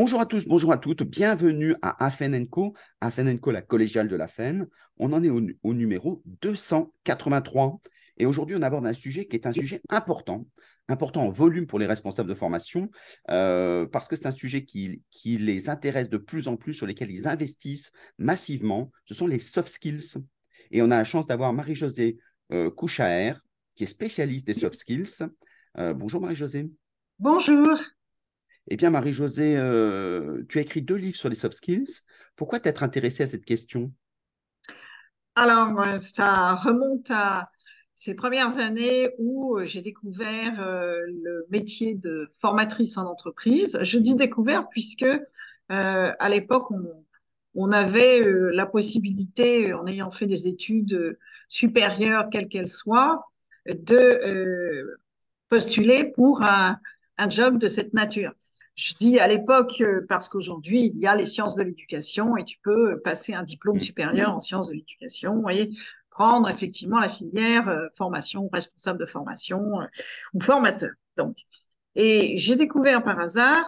Bonjour à tous, bonjour à toutes, bienvenue à Afen Co, Afen Co, la collégiale de la FEN. On en est au, numéro 283 et aujourd'hui on aborde un sujet qui est un sujet important, important en volume pour les responsables de formation, euh, parce que c'est un sujet qui, qui, les intéresse de plus en plus, sur lesquels ils investissent massivement. Ce sont les soft skills. Et on a la chance d'avoir Marie-Josée euh, Couchaer, qui est spécialiste des soft skills. Euh, bonjour Marie-Josée. Bonjour. Eh bien, Marie-Josée, euh, tu as écrit deux livres sur les soft skills. Pourquoi t'être intéressée à cette question? Alors, ça remonte à ces premières années où j'ai découvert euh, le métier de formatrice en entreprise. Je dis découvert puisque euh, à l'époque, on, avait euh, la possibilité, en ayant fait des études supérieures, quelles qu'elles soient, de euh, postuler pour un, un job de cette nature. Je dis à l'époque euh, parce qu'aujourd'hui, il y a les sciences de l'éducation et tu peux passer un diplôme supérieur en sciences de l'éducation et prendre effectivement la filière euh, formation, responsable de formation euh, ou formateur. Donc, et j'ai découvert par hasard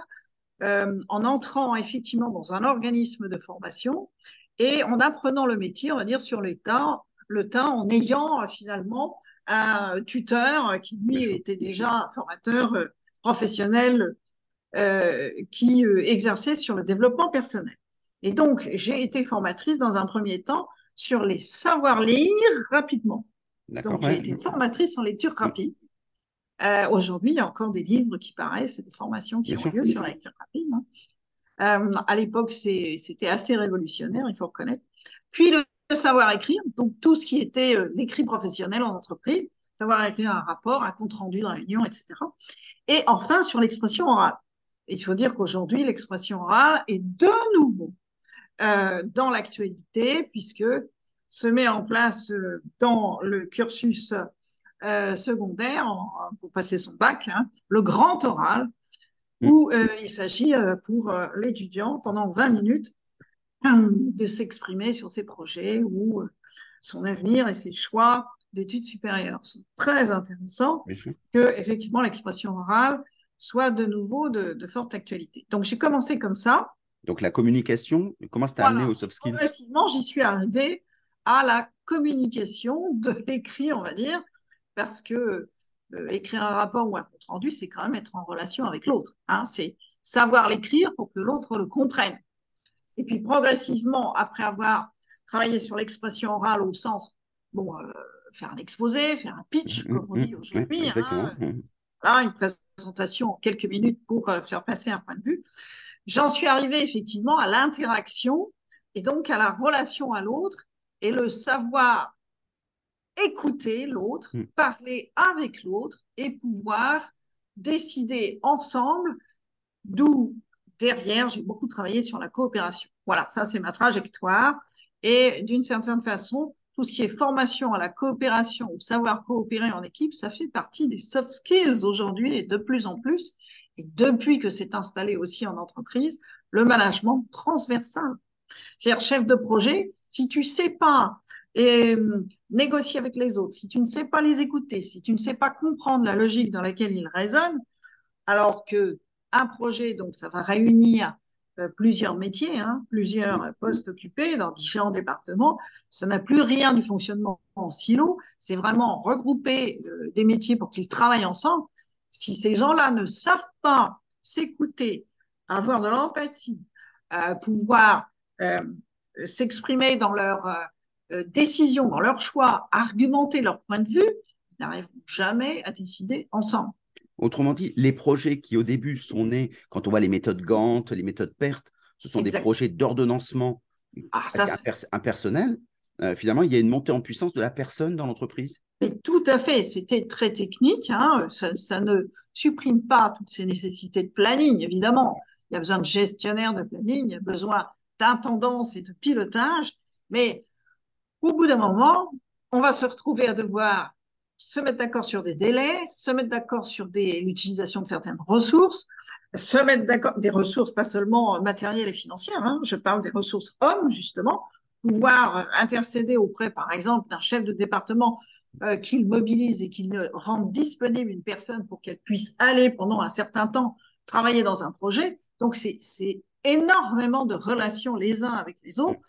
euh, en entrant effectivement dans un organisme de formation et en apprenant le métier, on va dire sur l'état, le temps, en ayant finalement un tuteur qui lui était déjà un formateur professionnel euh, qui euh, exerçait sur le développement personnel. Et donc, j'ai été formatrice dans un premier temps sur les savoirs lire rapidement. Donc, j'ai été formatrice en lecture rapide. Euh, Aujourd'hui, il y a encore des livres qui paraissent, des formations qui Bien ont lieu sur la lecture rapide. Hein. Euh, à l'époque, c'était assez révolutionnaire, il faut reconnaître. Puis le, le savoir écrire, donc tout ce qui était euh, l'écrit professionnel en entreprise, savoir écrire un rapport, un compte rendu de réunion, etc. Et enfin, sur l'expression orale il faut dire qu'aujourd'hui, l'expression orale est de nouveau euh, dans l'actualité, puisque se met en place euh, dans le cursus euh, secondaire, en, pour passer son bac, hein, le grand oral, mmh. où il s'agit pour l'étudiant, pendant 20 minutes, de s'exprimer sur ses projets ou son avenir et ses choix d'études supérieures. C'est très intéressant que, effectivement, l'expression orale soit de nouveau de, de forte actualité. Donc j'ai commencé comme ça. Donc la communication, comment ça t'a voilà. amené aux soft skills? Progressivement, j'y suis arrivée à la communication de l'écrit, on va dire, parce que euh, écrire un rapport ou un compte rendu, c'est quand même être en relation avec l'autre. Hein, c'est savoir l'écrire pour que l'autre le comprenne. Et puis progressivement, après avoir travaillé sur l'expression orale au sens, bon, euh, faire un exposé, faire un pitch, mmh, comme on dit aujourd'hui, mmh, hein, voilà, une présentation en quelques minutes pour euh, faire passer un point de vue. J'en suis arrivée effectivement à l'interaction et donc à la relation à l'autre et le savoir écouter l'autre, mmh. parler avec l'autre et pouvoir décider ensemble, d'où derrière, j'ai beaucoup travaillé sur la coopération. Voilà, ça c'est ma trajectoire. Et d'une certaine façon, tout ce qui est formation à la coopération ou savoir coopérer en équipe, ça fait partie des soft skills aujourd'hui et de plus en plus. Et depuis que c'est installé aussi en entreprise, le management transversal. C'est-à-dire chef de projet, si tu sais pas euh, négocier avec les autres, si tu ne sais pas les écouter, si tu ne sais pas comprendre la logique dans laquelle ils raisonnent, alors que un projet, donc ça va réunir plusieurs métiers, hein, plusieurs postes occupés dans différents départements. Ça n'a plus rien du fonctionnement en silo. C'est vraiment regrouper euh, des métiers pour qu'ils travaillent ensemble. Si ces gens-là ne savent pas s'écouter, avoir de l'empathie, euh, pouvoir euh, s'exprimer dans leurs euh, décisions, dans leurs choix, argumenter leur point de vue, ils n'arriveront jamais à décider ensemble. Autrement dit, les projets qui au début sont nés, quand on voit les méthodes Gantt, les méthodes PERT, ce sont exact. des projets d'ordonnancement ah, impersonnel. Euh, finalement, il y a une montée en puissance de la personne dans l'entreprise. Tout à fait, c'était très technique. Hein. Ça, ça, ne supprime pas toutes ces nécessités de planning, évidemment. Il y a besoin de gestionnaire de planning, il y a besoin d'intendance et de pilotage. Mais au bout d'un moment, on va se retrouver à devoir se mettre d'accord sur des délais, se mettre d'accord sur l'utilisation de certaines ressources, se mettre d'accord des ressources pas seulement matérielles et financières, hein, je parle des ressources hommes justement, pouvoir intercéder auprès par exemple d'un chef de département euh, qu'il mobilise et qu'il rende disponible une personne pour qu'elle puisse aller pendant un certain temps travailler dans un projet. Donc, c'est énormément de relations les uns avec les autres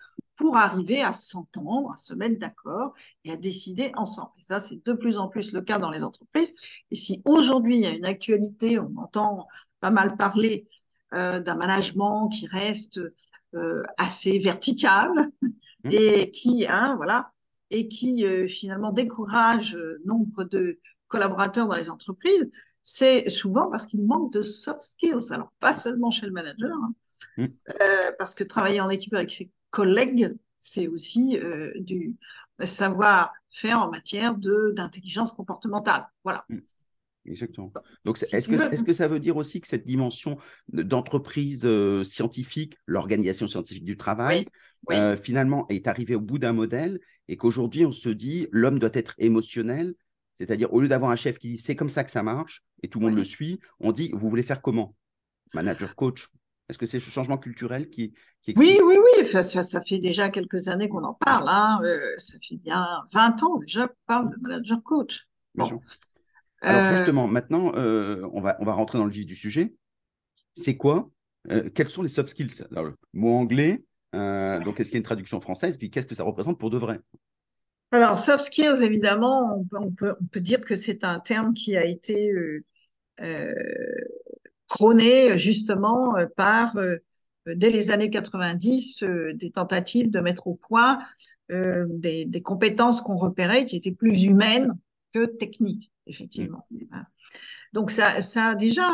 pour arriver à s'entendre, à se mettre d'accord et à décider ensemble. Et ça, c'est de plus en plus le cas dans les entreprises. Et si aujourd'hui, il y a une actualité, on entend pas mal parler euh, d'un management qui reste euh, assez vertical mmh. et qui, hein, voilà, et qui euh, finalement décourage nombre de collaborateurs dans les entreprises, c'est souvent parce qu'il manque de soft skills. Alors, pas seulement chez le manager, hein, mmh. euh, parce que travailler en équipe avec ses collègues, c'est aussi euh, du savoir-faire en matière d'intelligence comportementale. Voilà. Mmh. Exactement. Donc, est-ce que, est que, ça veut dire aussi que cette dimension d'entreprise euh, scientifique, l'organisation scientifique du travail, euh, finalement est arrivée au bout d'un modèle et qu'aujourd'hui, on se dit l'homme doit être émotionnel, c'est-à-dire au lieu d'avoir un chef qui dit c'est comme ça que ça marche et tout le monde le suit, on dit vous voulez faire comment? Manager, coach est-ce que c'est ce changement culturel qui, qui Oui, oui, oui. Ça, ça, fait déjà quelques années qu'on en parle. Hein. Euh, ça fait bien 20 ans déjà qu'on parle de manager coach. Alors euh, justement, maintenant, euh, on, va, on va rentrer dans le vif du sujet. C'est quoi Quels sont les soft skills? Alors, le mot anglais, donc est-ce qu'il y a une traduction française? Puis qu'est-ce que ça représente pour de vrai? Alors, soft skills, évidemment, on peut, on peut, dire que c'est un terme qui a été euh, prôné justement euh, par, euh, dès les années 90, euh, des tentatives de mettre au point des, des, compétences qu'on repérait qui étaient plus humaines que techniques, effectivement. Mmh. Donc ça, ça a déjà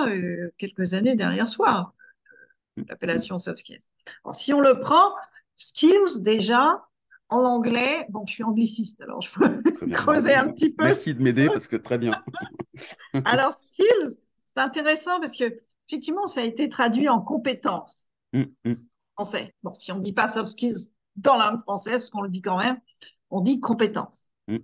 quelques années derrière soi, l'appellation soft skills. Alors, si on le prend, skills déjà, en anglais, bon, je suis angliciste, alors je peux creuser un petit peu. Merci de m'aider parce que très bien. alors, skills, c'est intéressant parce que effectivement, ça a été traduit en compétences mmh, mmh. français. Bon, si on ne dit pas soft skills dans la langue française, parce qu'on le dit quand même, on dit compétences. Mmh.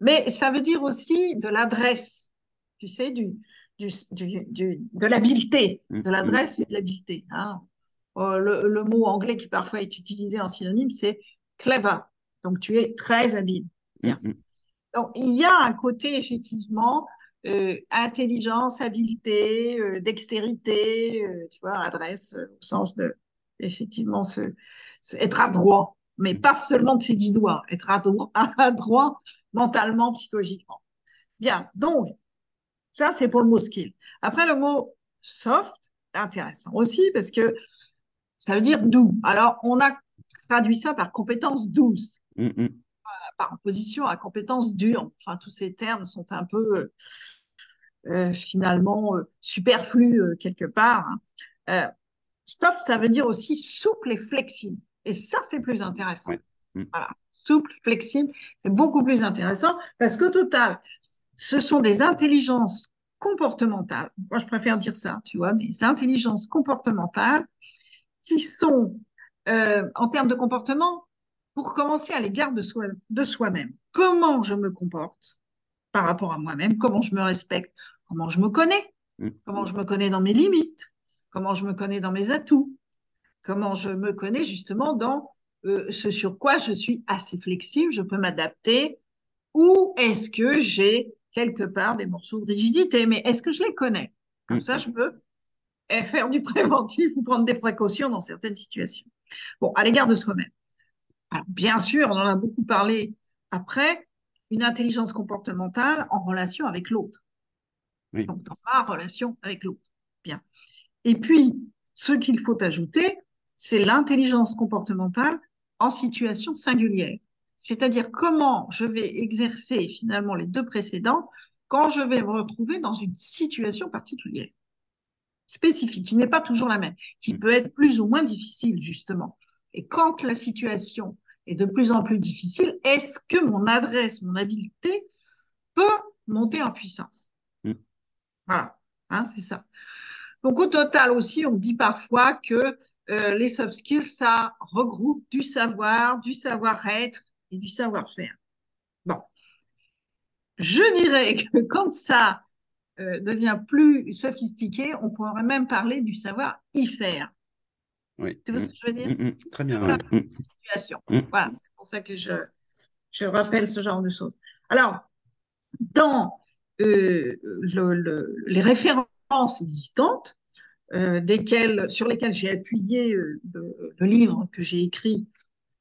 Mais ça veut dire aussi de l'adresse, tu sais, du, du, du, de l'habileté, de l'adresse et de l'habileté. Hein. Euh, le, le, mot anglais qui parfois est utilisé en synonyme, c'est clever. Donc, tu es très habile. Donc, il y a un côté, effectivement, euh, intelligence, habileté, euh, dextérité, euh, tu vois, adresse au sens de, effectivement, se, être adroit, mais pas seulement de ses dix doigts, être adroit, adroit mentalement, psychologiquement. Bien, donc, ça, c'est pour le mot skill. Après, le mot soft, intéressant aussi parce que ça veut dire doux. Alors, on a traduit ça par compétence douce. Mm, mm. Par opposition à compétence dure. Enfin, tous ces termes sont un peu finalement euh, superflu euh, quelque part. Hein. stop, ça veut dire aussi souple et flexible. Et ça, c'est plus intéressant. Mm. Voilà. Souple, flexible, c'est beaucoup plus intéressant parce qu'au total, ce sont des intelligences comportementales. Moi, je préfère dire ça, tu vois, des intelligences comportementales qui sont, euh, en termes de comportement, pour commencer à l'égard de, soi, de soi-même. Comment je me comporte par rapport à moi-même, comment je me respecte, comment je me connais, mm. comment je me connais dans mes limites, comment je me connais dans mes atouts, comment je me connais justement dans euh, ce sur quoi je suis assez flexible, je peux m'adapter, ou est-ce que j'ai quelque part des morceaux de rigidité, mais est-ce que je les connais? Comme ça, mm. je peux faire du préventif ou prendre des précautions dans certaines situations. Bon, à l'égard de soi-même. bien sûr, on en a beaucoup parlé après, une intelligence comportementale en relation avec l'autre. Donc, dans ma relation avec l'autre. Bien. Et puis, ce qu'il faut ajouter, c'est l'intelligence comportementale en situation singulière. C'est-à-dire comment je vais exercer finalement les deux précédents quand je vais me retrouver dans une situation particulière, spécifique, qui n'est pas toujours la même, qui mm. peut être plus ou moins difficile, justement. Et quand la situation est de plus en plus difficile, est-ce que mon adresse, mon habileté peut monter en puissance? Voilà, hein, c'est ça. Donc au total aussi, on dit parfois que euh, les soft skills, ça regroupe du savoir, du savoir-être et du savoir-faire. Bon, je dirais que quand ça euh, devient plus sophistiqué, on pourrait même parler du savoir-y faire. Oui. Tu vois ce que je veux dire? Mmh, mmh, Très bien. Voilà, situation. Voilà, c'est pour ça que je, je rappelle ce genre de choses. Alors, dans euh, le, les références existantes, euh, sur lesquels j'ai appuyé euh, le, le, livre que j'ai écrit,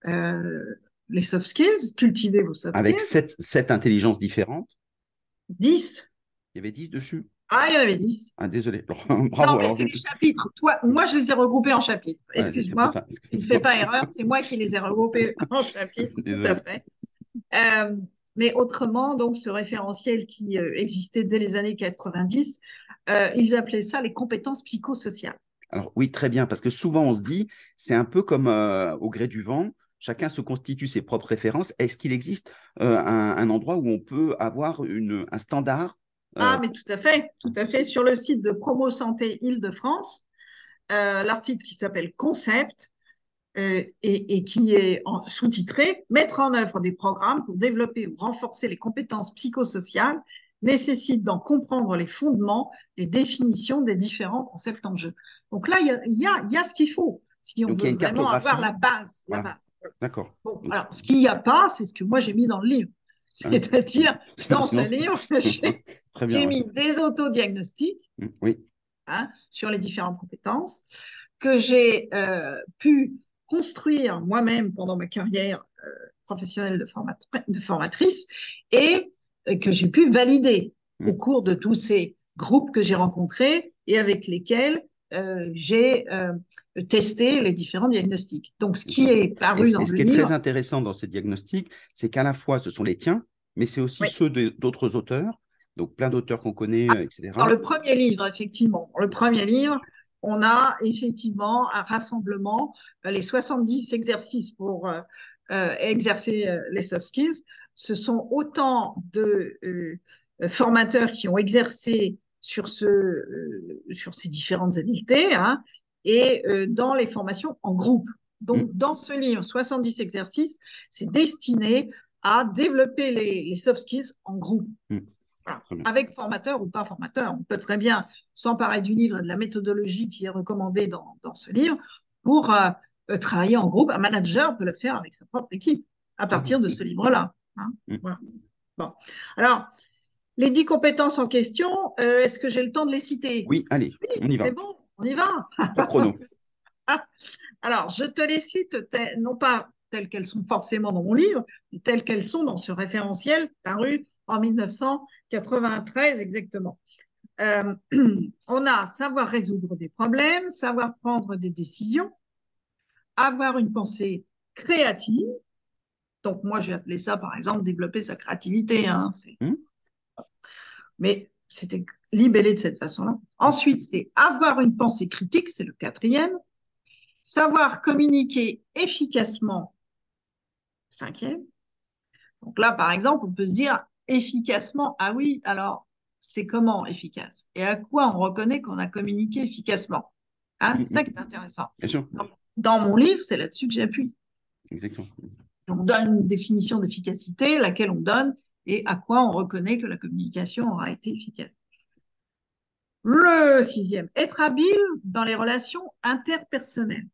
les soft skills, cultiver vos soft Avec skills. sept, sept intelligences différentes. 10. Il y avait 10 dessus? Ah, il y en avait 10. Ah, désolé. Bravo. Non, mais c'est les chapitres. Toi, moi, je les ai regroupés en chapitres. Ouais, Excuse-moi. Il ne fait pas erreur, c'est moi qui les ai regroupés en chapitres, tout à fait. Mais autrement, donc, ce référentiel qui euh, existait dès les années 90, euh, ils appelaient ça les compétences psychosociales. Alors oui, très bien, parce que souvent on se dit, c'est un peu comme euh, au gré du vent, chacun se constitue ses propres références. Est-ce qu'il existe euh, un, un endroit où on peut avoir une, un standard Ah, mais tout à fait, tout à fait. Sur le site de Promo Santé Île-de-France, l'article qui s'appelle Concept euh, et, et qui est sous-titré Mettre en œuvre des programmes pour développer ou renforcer les compétences psychosociales nécessite d'en comprendre les fondements, les définitions des différents concepts en jeu. Donc là, il y a, il y a, il y a ce qu'il faut si on Donc, veut vraiment avoir la base. Voilà. base. D'accord. Bon, alors, ce qu'il n'y a pas, c'est ce que moi j'ai mis dans le livre. C'est-à-dire, dans ce livre, j'ai ouais. mis des autodiagnostics Mm, Oui, hein, sur les différentes compétences que j'ai euh, pu construire moi-même pendant ma carrière euh, professionnelle de, format- de formatrice et euh, que j'ai pu valider Mm. au cours de tous ces groupes que j'ai rencontrés et avec lesquels euh, j'ai testé les différents diagnostics. Donc, ce qui est paru dans et ce le qui est très intéressant dans ces diagnostics, c'est qu'à la fois ce sont les tiens, mais c'est aussi Oui. ceux d'autres auteurs, donc plein d'auteurs qu'on connaît, euh, etc. Dans le premier livre, effectivement, dans le premier livre, on a effectivement un rassemblement, euh, les 70 exercices pour euh, euh, exercer les soft skills. Ce sont autant de euh, formateurs qui ont exercé sur, ce, euh, sur ces différentes habiletés hein, et dans les formations en groupe. Donc, dans ce livre, 70 exercices, c'est destiné à développer les, les soft skills en groupe. Voilà. Avec formateur ou pas formateur. On peut très bien s'emparer du livre et de la méthodologie qui est recommandée dans, dans ce livre pour euh, travailler en groupe. Un manager peut le faire avec sa propre équipe à partir de ce livre-là. hein. Mm. Voilà. Bon. Alors, les dix compétences en question, euh, est-ce que j'ai le temps de les citer? Oui, allez, on y va. C'est bon, on y va. Top chrono. Alors, je te les cite, non pas telles qu'elles sont forcément dans mon livre, mais telles qu'elles sont dans ce référentiel paru en 1993 exactement. Euh, on a savoir résoudre des problèmes, savoir prendre des décisions, avoir une pensée créative. Donc, moi, j'ai appelé ça, par exemple, développer sa créativité. hein, Hmm. Mais c'était libellé de cette façon-là. Ensuite, c'est avoir une pensée critique, c'est le quatrième. Savoir communiquer efficacement, cinquième. Donc là, par exemple, on peut se dire efficacement, ah oui, alors c'est comment efficace? Et à quoi on reconnaît qu'on a communiqué efficacement? Hein, C'est ça qui est intéressant. Bien sûr, Dans mon livre, c'est là-dessus que j'appuie. exactement. On donne une définition d'efficacité, laquelle on donne, et à quoi on reconnaît que la communication aura été efficace. Le sixième, être habile dans les relations interpersonnelles.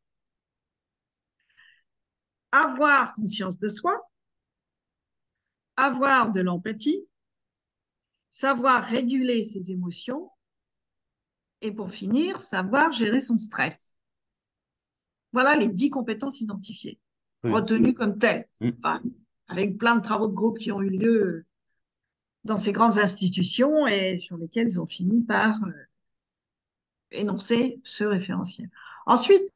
Avoir conscience de soi, avoir de l'empathie, savoir réguler ses émotions, et pour finir, savoir gérer son stress. Voilà les dix compétences identifiées, Oui. retenues comme telles. Enfin, avec plein de travaux de groupe qui ont eu lieu dans ces grandes institutions et sur lesquels ils ont fini par euh, énoncer ce référentiel. Ensuite,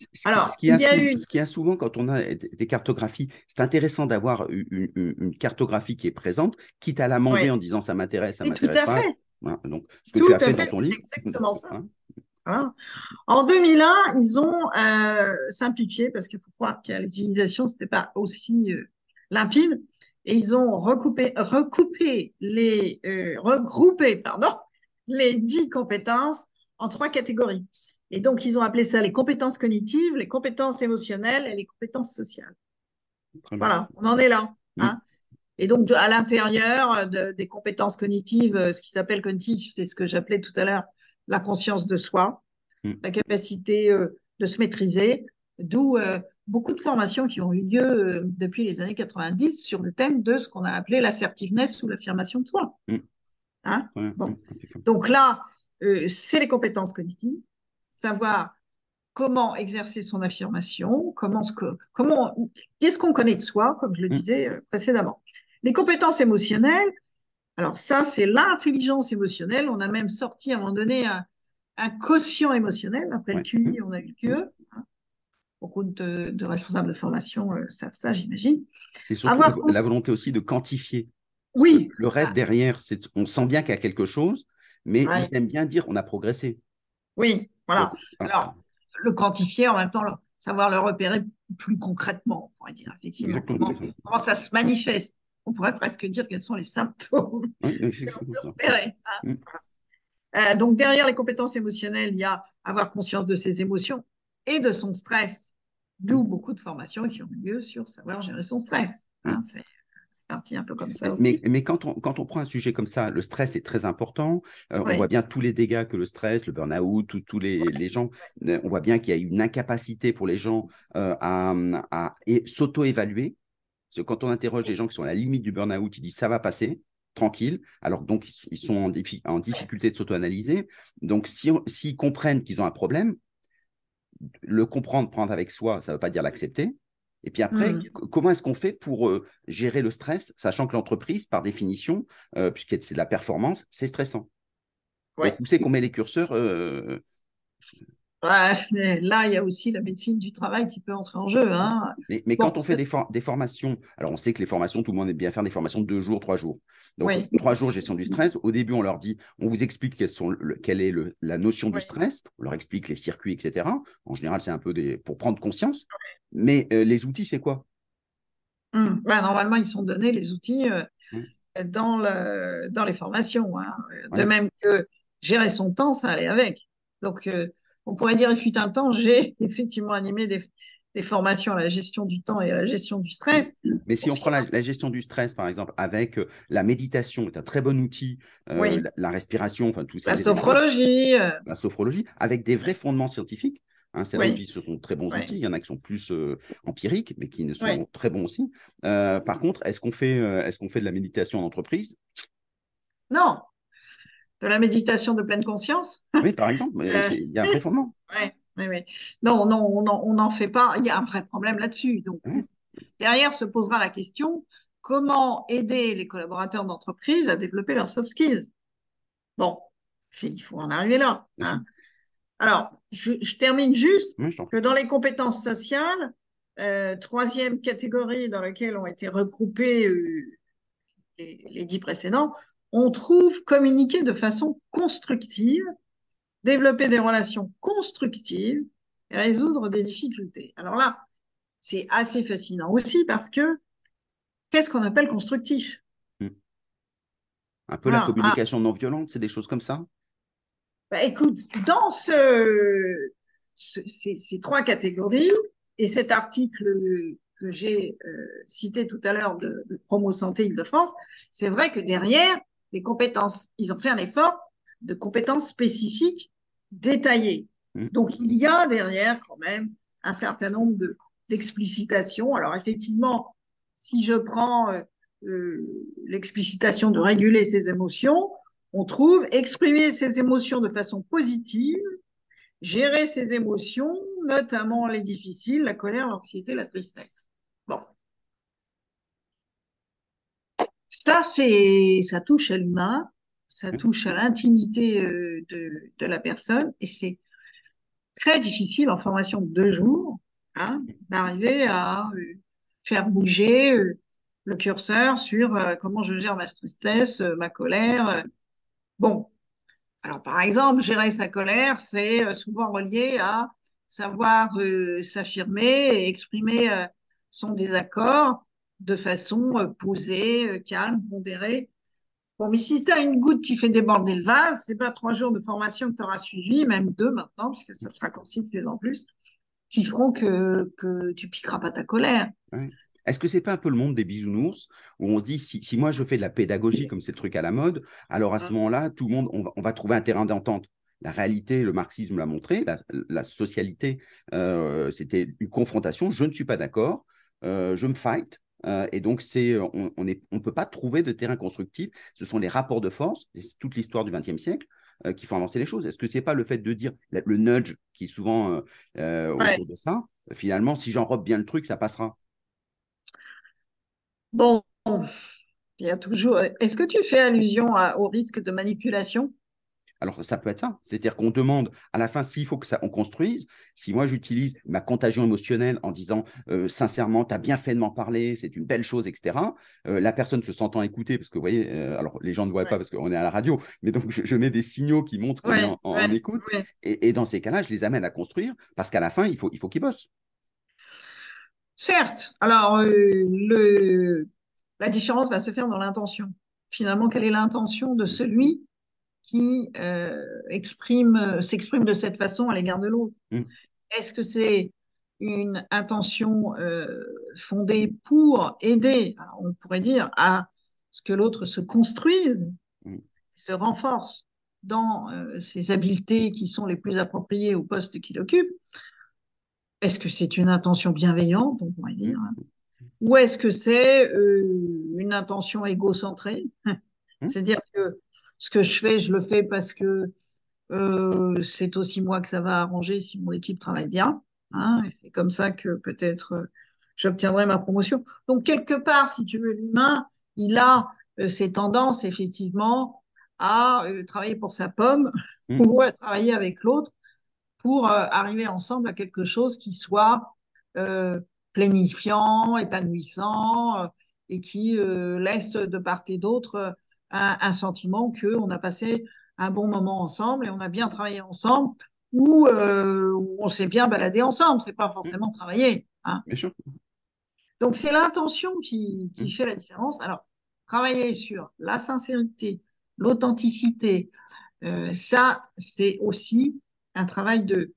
Ce qui- Alors, ce qu'il y a il y a sou- une- ce qu'il y a souvent quand on a des cartographies, c'est intéressant d'avoir une, une- une cartographie qui est présente, quitte à Ouais. en disant ça m'intéresse, ça c'est tout m'intéresse à fait. Donc, ce que Tout tu as fait, fait, dans ton livre. exactement ça. Hein. En 2001, ils ont euh, simplifié parce qu'il faut croire qu'à l'utilisation, c'était pas aussi euh, limpide. Et ils ont recoupé, recoupé les, euh, regroupé, pardon, les dix compétences en trois catégories. Et donc, ils ont appelé ça les compétences cognitives, les compétences émotionnelles et les compétences sociales. Voilà, on en est là. Hein. Et donc, de- à l'intérieur de- des compétences cognitives, euh, ce qui s'appelle cognitif, c'est ce que j'appelais tout à l'heure la conscience de soi, Mm. la capacité euh, de se maîtriser, d'où euh, beaucoup de formations qui ont eu lieu euh, depuis les années 90 sur le thème de ce qu'on a appelé l'assertiveness ou l'affirmation de soi. Mm. Hein? Bon. Donc là, euh, c'est les compétences cognitives. Savoir comment exercer son affirmation, comment, ce que, comment qu'est-ce qu'on connaît de soi, comme je le Mm. disais euh, précédemment. Les compétences émotionnelles, alors ça, c'est l'intelligence émotionnelle. On a même sorti à un moment donné un, un quotient émotionnel. Après le. QI, on a eu le QE. hein. Beaucoup de, de responsables de formation euh, savent ça, j'imagine. C'est surtout Avoir la, volonté aussi de quantifier. Oui, le rêve Ah. derrière, c'est on sent bien qu'il y a quelque chose, mais Ouais. il aime bien dire on a progressé. oui, voilà. Voilà. Alors, le quantifier, en même temps, savoir le repérer plus concrètement, on pourrait dire, effectivement. Comment, ça se manifeste On pourrait presque dire quels sont les symptômes repérer. hein. Mm. Euh, donc, derrière les compétences émotionnelles, il y a avoir conscience de ses émotions et de son stress. D'où beaucoup de formations qui ont lieu sur savoir gérer son stress. hein. C'est c'est parti un peu comme ça Mais, aussi. mais- mais quand, on, quand on prend un sujet comme ça, le stress est très important. Euh. On voit bien tous les dégâts que le stress, le burn-out, tous- les, les gens, euh, on voit bien qu'il y a une incapacité pour les gens euh, à, s'auto-évaluer. Parce que quand on interroge des gens qui sont à la limite du burn-out, ils disent ça va passer, tranquille. Alors donc, ils, ils sont en, diffi- en difficulté de s'auto-analyser. Donc, si on- s'ils comprennent qu'ils ont un problème, le comprendre, prendre avec soi, ça ne veut pas dire l'accepter. Et puis après, Mm. c- comment est-ce qu'on fait pour euh, gérer le stress, sachant que l'entreprise, par définition, euh, puisque c'est de la performance, c'est stressant? Ouais. Donc, où c'est qu'on met les curseurs Ouais, là, il y a aussi la médecine du travail qui peut entrer en jeu. Hein. Mais, mais Bon, quand on fait des, for- des formations, alors on sait que les formations, tout le monde aime bien faire des formations de deux jours, trois jours. Donc, Oui. trois jours, gestion du stress. Au début, on leur dit, on vous explique quelles sont le- quelle est le- la notion Oui. du stress, on leur explique les circuits, etc. En général, c'est un peu des, pour prendre conscience. Mais euh, les outils, c'est quoi? Hum. Ben, normalement, ils sont donnés, les outils, euh, dans, le, dans les formations. hein. De Ouais. même que gérer son temps, ça allait avec. Donc, euh, on pourrait dire, il fut un temps, j'ai effectivement animé des, des formations à la gestion du temps et à la gestion du stress. Mais si on prend la, la gestion du stress, par exemple, avec euh, la méditation, est un très bon outil, euh, Oui. la, la respiration, enfin tous ces La sophrologie, euh, la sophrologie, avec des vrais fondements scientifiques. Hein, c'est Oui. ce sont très bons Oui. outils. Il y en a qui sont plus euh, empiriques, mais qui ne sont Oui. très bons aussi. Euh, par contre, est-ce qu'on fait, euh, est-ce qu'on fait de la méditation en entreprise? Non, de la méditation de pleine conscience. Oui, par exemple, Euh, il y a un vrai fondement. Ouais, ouais, ouais. Non, non, on n'en fait pas. Il y a un vrai problème là-dessus. Donc, derrière se posera la question comment aider les collaborateurs d'entreprise à développer leurs soft skills? Bon, il faut en arriver là. hein. Alors, je, je termine juste que dans les compétences sociales, euh, troisième catégorie dans laquelle ont été regroupés euh, les, les dix précédents, on trouve communiquer de façon constructive, développer des relations constructives et résoudre des difficultés. Alors là, c'est assez fascinant aussi parce que qu'est-ce qu'on appelle constructif? Un peu la Voilà. communication non violente, c'est des choses comme ça? Bah, écoute, dans ce, ce- ces, ces trois catégories et cet article que j'ai euh, cité tout à l'heure de, de Promo Santé Île-de-France, c'est vrai que derrière, les compétences, ils ont fait un effort de compétences spécifiques détaillées. Mm. Donc, il y a derrière quand même un certain nombre de, d'explicitations. Alors, effectivement, si je prends euh, euh, l'explicitation de réguler ses émotions, on trouve exprimer ses émotions de façon positive, gérer ses émotions, notamment les difficiles, la colère, l'anxiété, la tristesse. Bon. Ça, c'est, ça touche à l'humain, ça touche à l'intimité euh, de, de la personne et c'est très difficile en formation de deux jours hein, d'arriver à euh, faire bouger euh, le curseur sur comment je gère ma tristesse, ma colère. Bon, alors par exemple, gérer sa colère, c'est souvent relié à savoir euh, s'affirmer et exprimer euh, son désaccord de façon euh, posée, euh, calme, pondérée. Bon, mais si tu as une goutte qui fait déborder le vase, c'est pas trois jours de formation que tu auras suivi, même deux maintenant, puisque ça se raccourcit de plus en plus, qui feront que, que tu piqueras pas ta colère. Est-ce que c'est pas un peu le monde des bisounours où on se dit si, si moi je fais de la pédagogie comme c'est le truc à la mode, alors à ce Mm. moment-là, tout le monde, on va, on va trouver un terrain d'entente. La réalité, le marxisme l'a montré, la, la socialité, euh, c'était une confrontation. Je ne suis pas d'accord, euh, je me fight. Euh, et donc, c'est, on on on peut pas trouver de terrain constructif. Ce sont les rapports de force, c'est toute l'histoire du XXe siècle, qui font avancer les choses Est-ce que c'est pas le fait de dire le nudge qui est souvent autour de ça Finalement, si j'enrobe bien le truc, ça passera? Bon, il y a toujours. Est-ce que tu fais allusion au risque de manipulation? Alors, ça peut être ça. C'est-à-dire qu'on demande à la fin s'il faut que ça on construise. Si moi, j'utilise ma contagion émotionnelle en disant euh, sincèrement, tu as bien fait de m'en parler, c'est une belle chose, etc. Euh, la personne se sentant écoutée, parce que vous voyez, euh, alors les gens ne voient pas parce qu'on est à la radio, mais donc je, mets des signaux qui montrent qu'on est en, écoute. Et, dans ces cas-là, je les amène à construire parce qu'à la fin, il faut, il faut qu'ils bossent. Certes. Alors, le... la différence va se faire dans l'intention. Finalement, quelle est l'intention de celui qui euh, exprime, s'exprime de cette façon à l'égard de l'autre. Mm. Est-ce que c'est une intention euh, fondée pour aider, on pourrait dire, à ce que l'autre se construise, mm. se renforce dans euh, ses habiletés qui sont les plus appropriées au poste qu'il occupe Est-ce que c'est une intention bienveillante, on pourrait dire hein? Ou est-ce que c'est une intention égocentrée? C'est-à-dire que ce que je fais, je le fais parce que euh, c'est aussi moi que ça va arranger si mon équipe travaille bien. Hein, et c'est comme ça que peut-être euh, j'obtiendrai ma promotion. Donc quelque part, si tu veux, l'humain, il a euh, ces tendances effectivement à travailler pour sa pomme mmh. ou à travailler avec l'autre pour arriver ensemble à quelque chose qui soit planifiant, épanouissant et qui laisse de part et d'autre un, sentiment qu'on a passé un bon moment ensemble et on a bien travaillé ensemble ou euh, on s'est bien baladé ensemble. C'est pas forcément travailler. Hein. Bien sûr. Donc c'est l'intention qui, qui mm. fait la différence. Alors travailler sur la sincérité, l'authenticité, euh, ça c'est aussi un travail de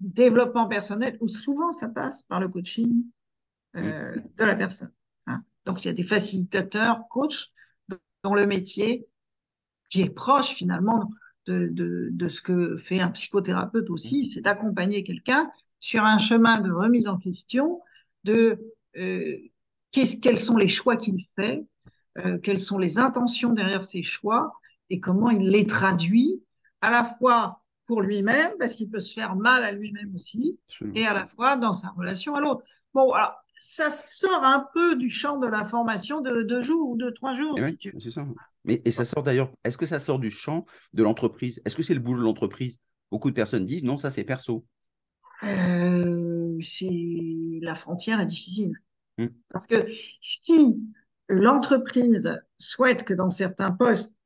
développement personnel où souvent ça passe par le coaching euh, mm. de la personne. Hein. Donc il y a des facilitateurs, coachs dans le métier qui est proche finalement de, de, ce que fait un psychothérapeute aussi, c'est d'accompagner quelqu'un sur un chemin de remise en question de euh, quels sont les choix qu'il fait, euh, quelles sont les intentions derrière ces choix et comment il les traduit à la fois pour lui-même, parce qu'il peut se faire mal à lui-même aussi, et à la fois dans sa relation à l'autre. Bon, alors, ça sort un peu du champ de l'information de deux jours ou de trois jours. si tu... C'est ça. Mais, et ça sort d'ailleurs, est-ce que ça sort du champ de l'entreprise? Est-ce que c'est le boulot de l'entreprise? Beaucoup de personnes disent non, ça c'est perso. Euh, c'est la frontière est difficile. Hmm. Parce que si l'entreprise souhaite que dans certains postes,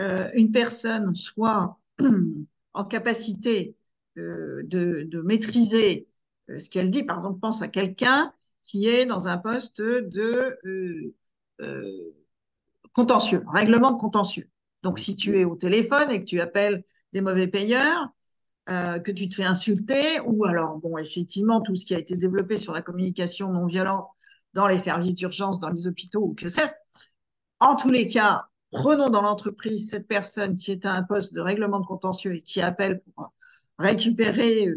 euh, une personne soit en capacité euh, de, maîtriser ce qu'elle dit, par exemple, pense à quelqu'un qui est dans un poste de euh, euh, contentieux, règlement de contentieux. Donc, si tu es au téléphone et que tu appelles des mauvais payeurs, euh, que tu te fais insulter, ou alors, bon, effectivement, tout ce qui a été développé sur la communication non violente dans les services d'urgence, dans les hôpitaux, ou que c'est. En tous les cas, prenons dans l'entreprise cette personne qui est à un poste de règlement de contentieux et qui appelle pour récupérer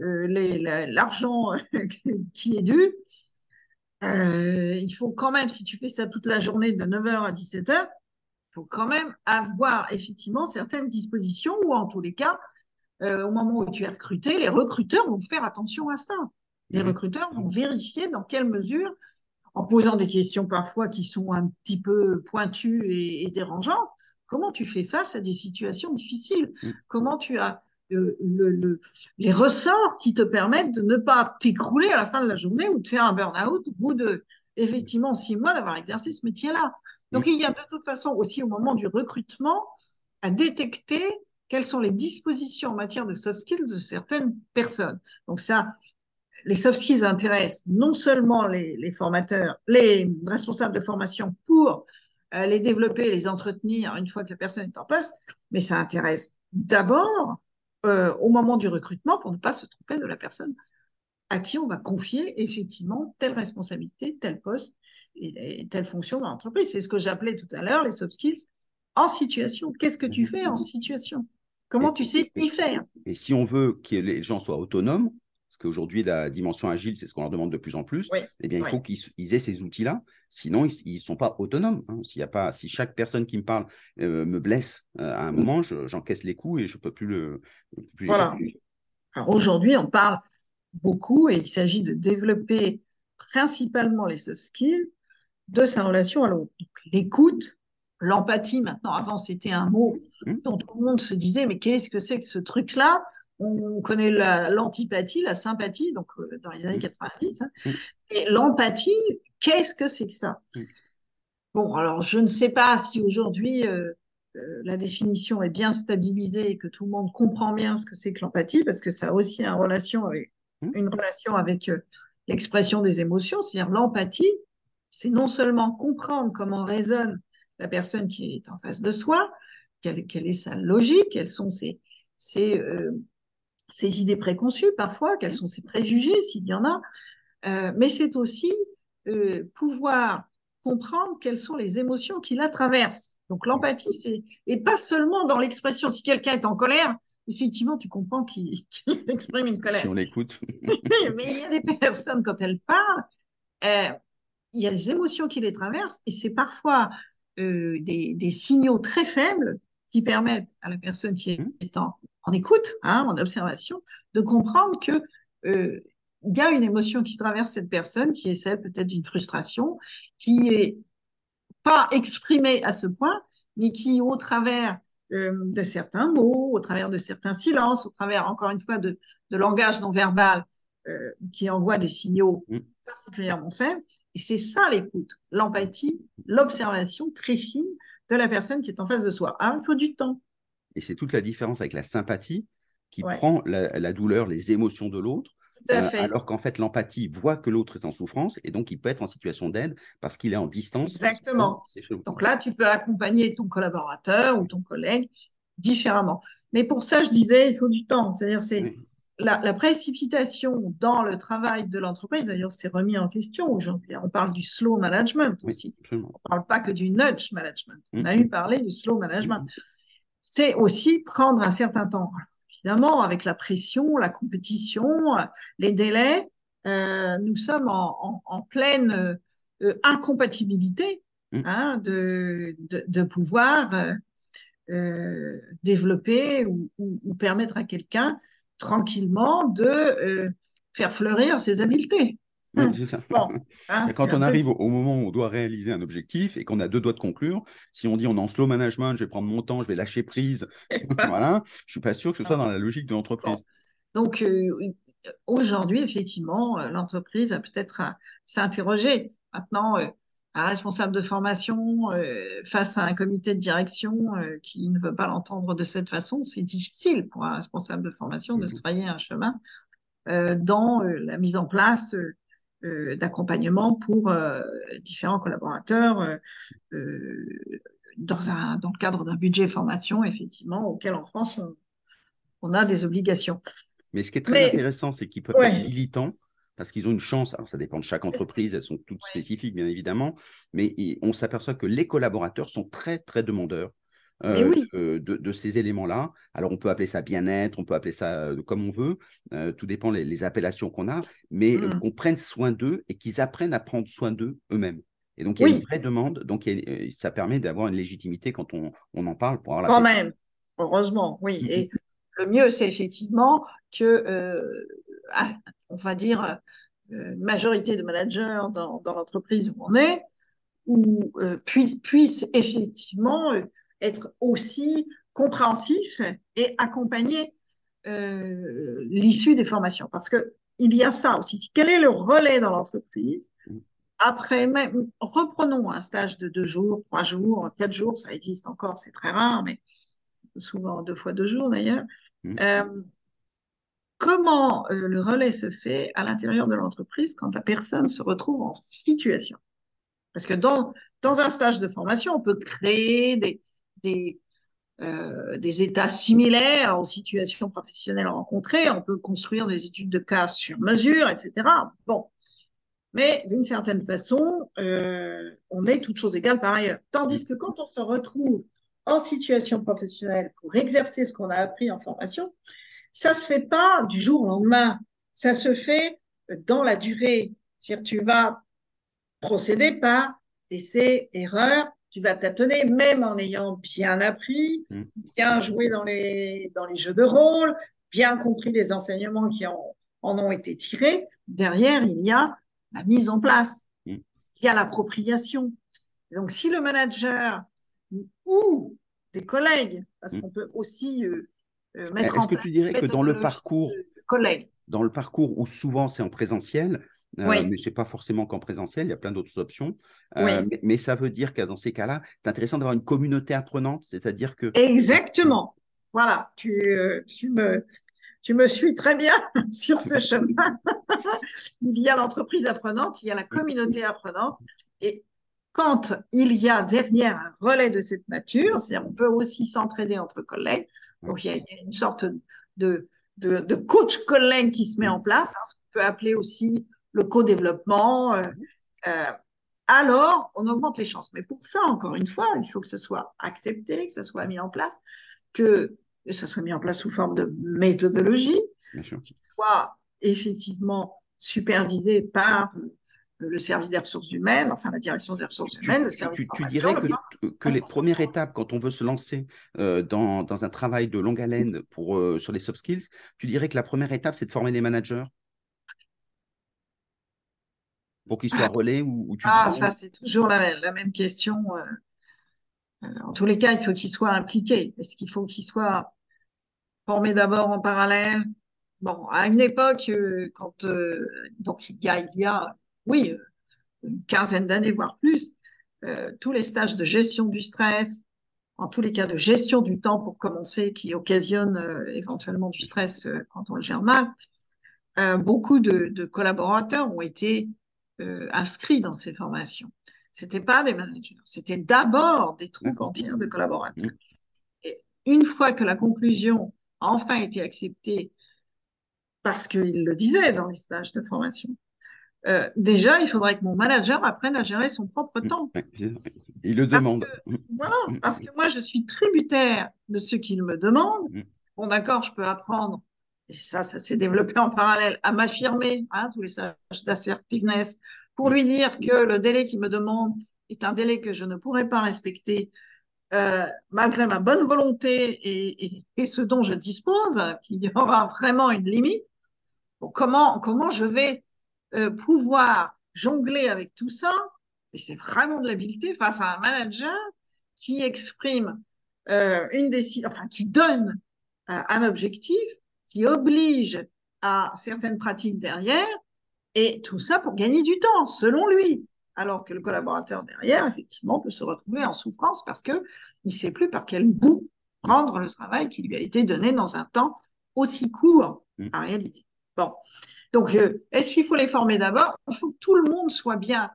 euh, l'argent qui est dû. Euh, il faut quand même, si tu fais ça toute la journée de 9h à 17h, il faut quand même avoir effectivement certaines dispositions ou en tous les cas, euh, au moment où tu es recruté, les recruteurs vont faire attention à ça. Les recruteurs vont vérifier dans quelle mesure, en posant des questions parfois qui sont un petit peu pointues et, et dérangeantes, comment tu fais face à des situations difficiles, mm. comment tu as le, les ressorts qui te permettent de ne pas t'écrouler à la fin de la journée ou de faire un burn-out au bout de, effectivement, six mois d'avoir exercé ce métier-là? Donc, il y a de toute façon aussi au moment du recrutement à détecter quelles sont les dispositions en matière de soft skills de certaines personnes. Donc, ça, les soft skills intéressent non seulement les, les formateurs, les responsables de formation pour euh, les développer, les entretenir une fois que la personne est en poste, mais ça intéresse d'abord euh, au moment du recrutement pour ne pas se tromper de la personne à qui on va confier effectivement telle responsabilité, tel poste et, telle fonction dans l'entreprise. C'est ce que j'appelais tout à l'heure les soft skills en situation. Qu'est-ce que tu fais en situation? Comment tu sais y faire? Et si on veut que les gens soient autonomes, parce qu'aujourd'hui, la dimension agile, c'est ce qu'on leur demande de plus en plus, Oui, eh bien, il faut qu'ils aient ces outils-là, sinon ils ne sont pas autonomes. hein. S'il y a pas, si chaque personne qui me parle euh, me blesse euh, à un moment, je- j'encaisse les coups et je ne peux plus le. plus Voilà. aujourd'hui, on parle beaucoup et il s'agit de développer principalement les soft skills de sa relation à l'autre. L'écoute, l'empathie, maintenant, avant c'était un mot Hmm. dont tout le monde se disait, mais qu'est-ce que c'est que ce truc-là? On connaît la- l'antipathie, la, sympathie, donc euh, dans les années Hmm. 90. hein. Hmm. Et l'empathie, qu'est-ce que c'est que ça? Hmm. Bon, alors je ne sais pas si aujourd'hui euh, euh, la définition est bien stabilisée et que tout le monde comprend bien ce que c'est que l'empathie, parce que ça a aussi une relation avec, Hmm. une relation avec euh, l'expression des émotions. C'est-à-dire l'empathie, c'est non seulement comprendre comment résonne la personne qui est en face de soi, quelle, quelle est sa logique, quelles sont ses, ses, euh, ses idées préconçues parfois, quels sont ses préjugés s'il y en a, euh, mais c'est aussi euh, pouvoir comprendre quelles sont les émotions qui la traversent. Donc l'empathie, c'est et pas seulement dans l'expression. Si quelqu'un est en colère, effectivement, tu comprends qu'il exprime une Si colère. on l'écoute. Mais il y a des personnes quand elles parlent, euh, il y a des émotions qui les traversent et c'est parfois des, des signaux très faibles qui permettent à la personne qui est Hmm. en, en écoute, hein, en observation, de comprendre que euh, il y a une émotion qui traverse cette personne, qui est celle peut-être d'une frustration, qui est pas exprimée à ce point, mais qui, au travers euh, de certains mots, au travers de certains silences, au travers, encore une fois, de, de langage non verbal, euh, qui envoie des signaux Mm. particulièrement faibles. Et c'est ça l'écoute, l'empathie, l'observation très fine de la personne qui est en face de soi. Ah, il faut du temps. Et c'est toute la différence avec la sympathie qui Ouais. prend la, la douleur, les émotions de l'autre, Tout à euh, fait. alors qu'en fait, l'empathie voit que l'autre est en souffrance et donc il peut être en situation d'aide parce qu'il est en distance. Exactement. Donc là, tu peux accompagner ton collaborateur ou ton collègue différemment. Mais pour ça, je disais, il faut du temps. C'est-à-dire, c'est Oui. La, la précipitation dans le travail de l'entreprise. D'ailleurs, c'est remis en question aujourd'hui. On parle du slow management aussi. On parle pas que du nudge management. On Mm. a eu parlé du slow management. Mm. C'est aussi prendre un certain temps. Alors, évidemment, avec la pression, la compétition, les délais, euh, nous sommes en, en, en pleine euh, incompatibilité Mm. hein, de, de, de pouvoir euh, euh, développer ou, ou, ou permettre à quelqu'un tranquillement de euh, faire fleurir ses habiletés. Oui, c'est ça. Bon, hein, quand on arrive au, au moment où on doit réaliser un objectif et qu'on a deux doigts de conclure, si on dit on est en slow management, je vais prendre mon temps, je vais lâcher prise, voilà, je suis pas sûr que ce soit dans la logique de l'entreprise. Donc euh, aujourd'hui, effectivement, euh, l'entreprise a peut-être à s'interroger. Maintenant, euh, un responsable de formation euh, face à un comité de direction euh, qui ne veut pas l'entendre de cette façon, c'est difficile pour un responsable de formation de Mhm. se frayer un chemin euh, dans la mise en place d'accompagnement pour différents collaborateurs dans, un, dans le cadre d'un budget formation, effectivement, auquel en France on, on a des obligations. Mais ce qui est très Mais- intéressant, c'est peuvent Ouais. être militants parce qu'ils ont une chance. Alors, ça dépend de chaque entreprise, elles sont toutes Ouais. spécifiques, bien évidemment, mais on s'aperçoit que les collaborateurs sont très, très demandeurs. Euh, oui. de, ces éléments-là. Alors, on peut appeler ça bien-être, on peut appeler ça euh, comme on veut, euh, tout dépend les, les appellations qu'on a, mais euh, Mm. qu'on prenne soin d'eux et qu'ils apprennent à prendre soin d'eux eux-mêmes. Et donc, il y a Oui. une vraie demande, donc a- euh, ça permet d'avoir une légitimité quand on, on en parle pour avoir la Quand même, heureusement, oui. Mhm. Et le mieux, c'est effectivement que, euh, on va dire, euh, une majorité de managers dans, dans l'entreprise où on est, ou euh, puissent, puissent effectivement euh, être aussi compréhensifs et accompagner euh, l'issue des formations. Parce que il y a ça aussi. Quel est le relais dans l'entreprise? Après même, reprenons un stage de deux jours, trois jours, quatre jours, ça existe encore, c'est très rare, mais souvent deux fois deux jours d'ailleurs. Euh, comment euh, le relais se fait à l'intérieur de l'entreprise quand la personne se retrouve en situation? Parce que dans, dans un stage de formation, on peut créer des, des, euh, des états similaires aux situations professionnelles rencontrées, on peut construire des études de cas sur mesure, etc. Bon. Mais d'une certaine façon, euh, on est toutes choses égales par ailleurs. Tandis que quand on se retrouve en situation professionnelle pour exercer ce qu'on a appris en formation, ça se fait pas du jour au lendemain. ça se fait dans la durée. C'est-à-dire, tu vas procéder par essai, erreur, tu vas tâtonner, même en ayant bien appris, Mm. bien joué dans les, dans les jeux de rôle, bien compris les enseignements qui en, en ont été tirés. Derrière, il y a la mise en place, Mm. il y a l'appropriation. Donc, si le manager ou des collègues, parce Mm. qu'on peut aussi euh, mettre Est-ce en que place tu dirais que dans le parcours, collègues. dans le parcours où souvent c'est en présentiel, euh, mais c'est pas forcément qu'en présentiel, il y a plein d'autres options. euh, Oui. mais, mais ça veut dire que dans ces cas-là, c'est intéressant d'avoir une communauté apprenante, c'est-à-dire que Exactement. Voilà, tu, euh, tu me, tu me suis très bien sur ce chemin. il y a l'entreprise apprenante, il y a la communauté apprenante. Et quand il y a derrière un relais de cette nature, c'est-à-dire on peut aussi s'entraider entre collègues. Donc il y a, il y a une sorte de, de, de coach collègue qui se met en place, hein, ce qu'on peut appeler aussi le co-développement. euh, euh, alors, on augmente les chances. Mais pour ça, encore une fois, il faut que ce soit accepté, que ce soit mis en place, que ça soit mis en place sous forme de méthodologie, qui soit effectivement supervisé par le service des ressources humaines, enfin la direction des ressources Tu, humaines, le service tu- tu dirais que, les premières étapes, quand on veut se lancer euh, dans, dans un travail de longue haleine pour, euh, sur les soft skills, tu dirais que la première étape, c'est de former des managers? Pour qu'ils soient relais ou, ou tu Ah, ça, c'est toujours la, la même question. euh, en tous les cas, il faut qu'ils soient impliqués. Est-ce qu'il faut qu'ils soient formés d'abord en parallèle? Bon, à une époque, quand donc il y a, il y a, oui, euh, une quinzaine d'années, voire plus, euh, tous les stages de gestion du stress, en tous les cas de gestion du temps pour commencer, qui occasionne euh, éventuellement du stress euh, quand on le gère mal, beaucoup de, de collaborateurs ont été inscrits dans ces formations. C'était pas des managers, c'était d'abord des troupes entières de collaborateurs. Et une fois que la conclusion a enfin été acceptée, parce qu'il le disait dans les stages de formation, euh, déjà, il faudrait que mon manager apprenne à gérer son propre Mm. temps. Il le Parce demande. que, voilà, parce que moi, je suis tributaire de ce qu'il me demande. Mm. Bon, d'accord, je peux apprendre, et ça, ça s'est développé en parallèle, à m'affirmer, hein, tous les stages d'assertiveness, pour lui dire que le délai qu'il me demande est un délai que je ne pourrais pas respecter, euh, malgré ma bonne volonté et, et, et ce dont je dispose, qu'il y aura vraiment une limite. Bon, comment, comment je vais euh, pouvoir jongler avec tout ça Et c'est vraiment de l'habileté face à un manager qui exprime euh, une décision, enfin qui donne euh, un objectif, qui oblige à certaines pratiques derrière, et tout ça pour gagner du temps, selon lui. Alors que le collaborateur derrière, effectivement, peut se retrouver en souffrance parce que il sait plus par quel bout prendre le travail qui lui a été donné dans un temps aussi court Mm. en réalité. Bon. Donc, est-ce qu'il faut les former d'abord? Il faut que tout le monde soit bien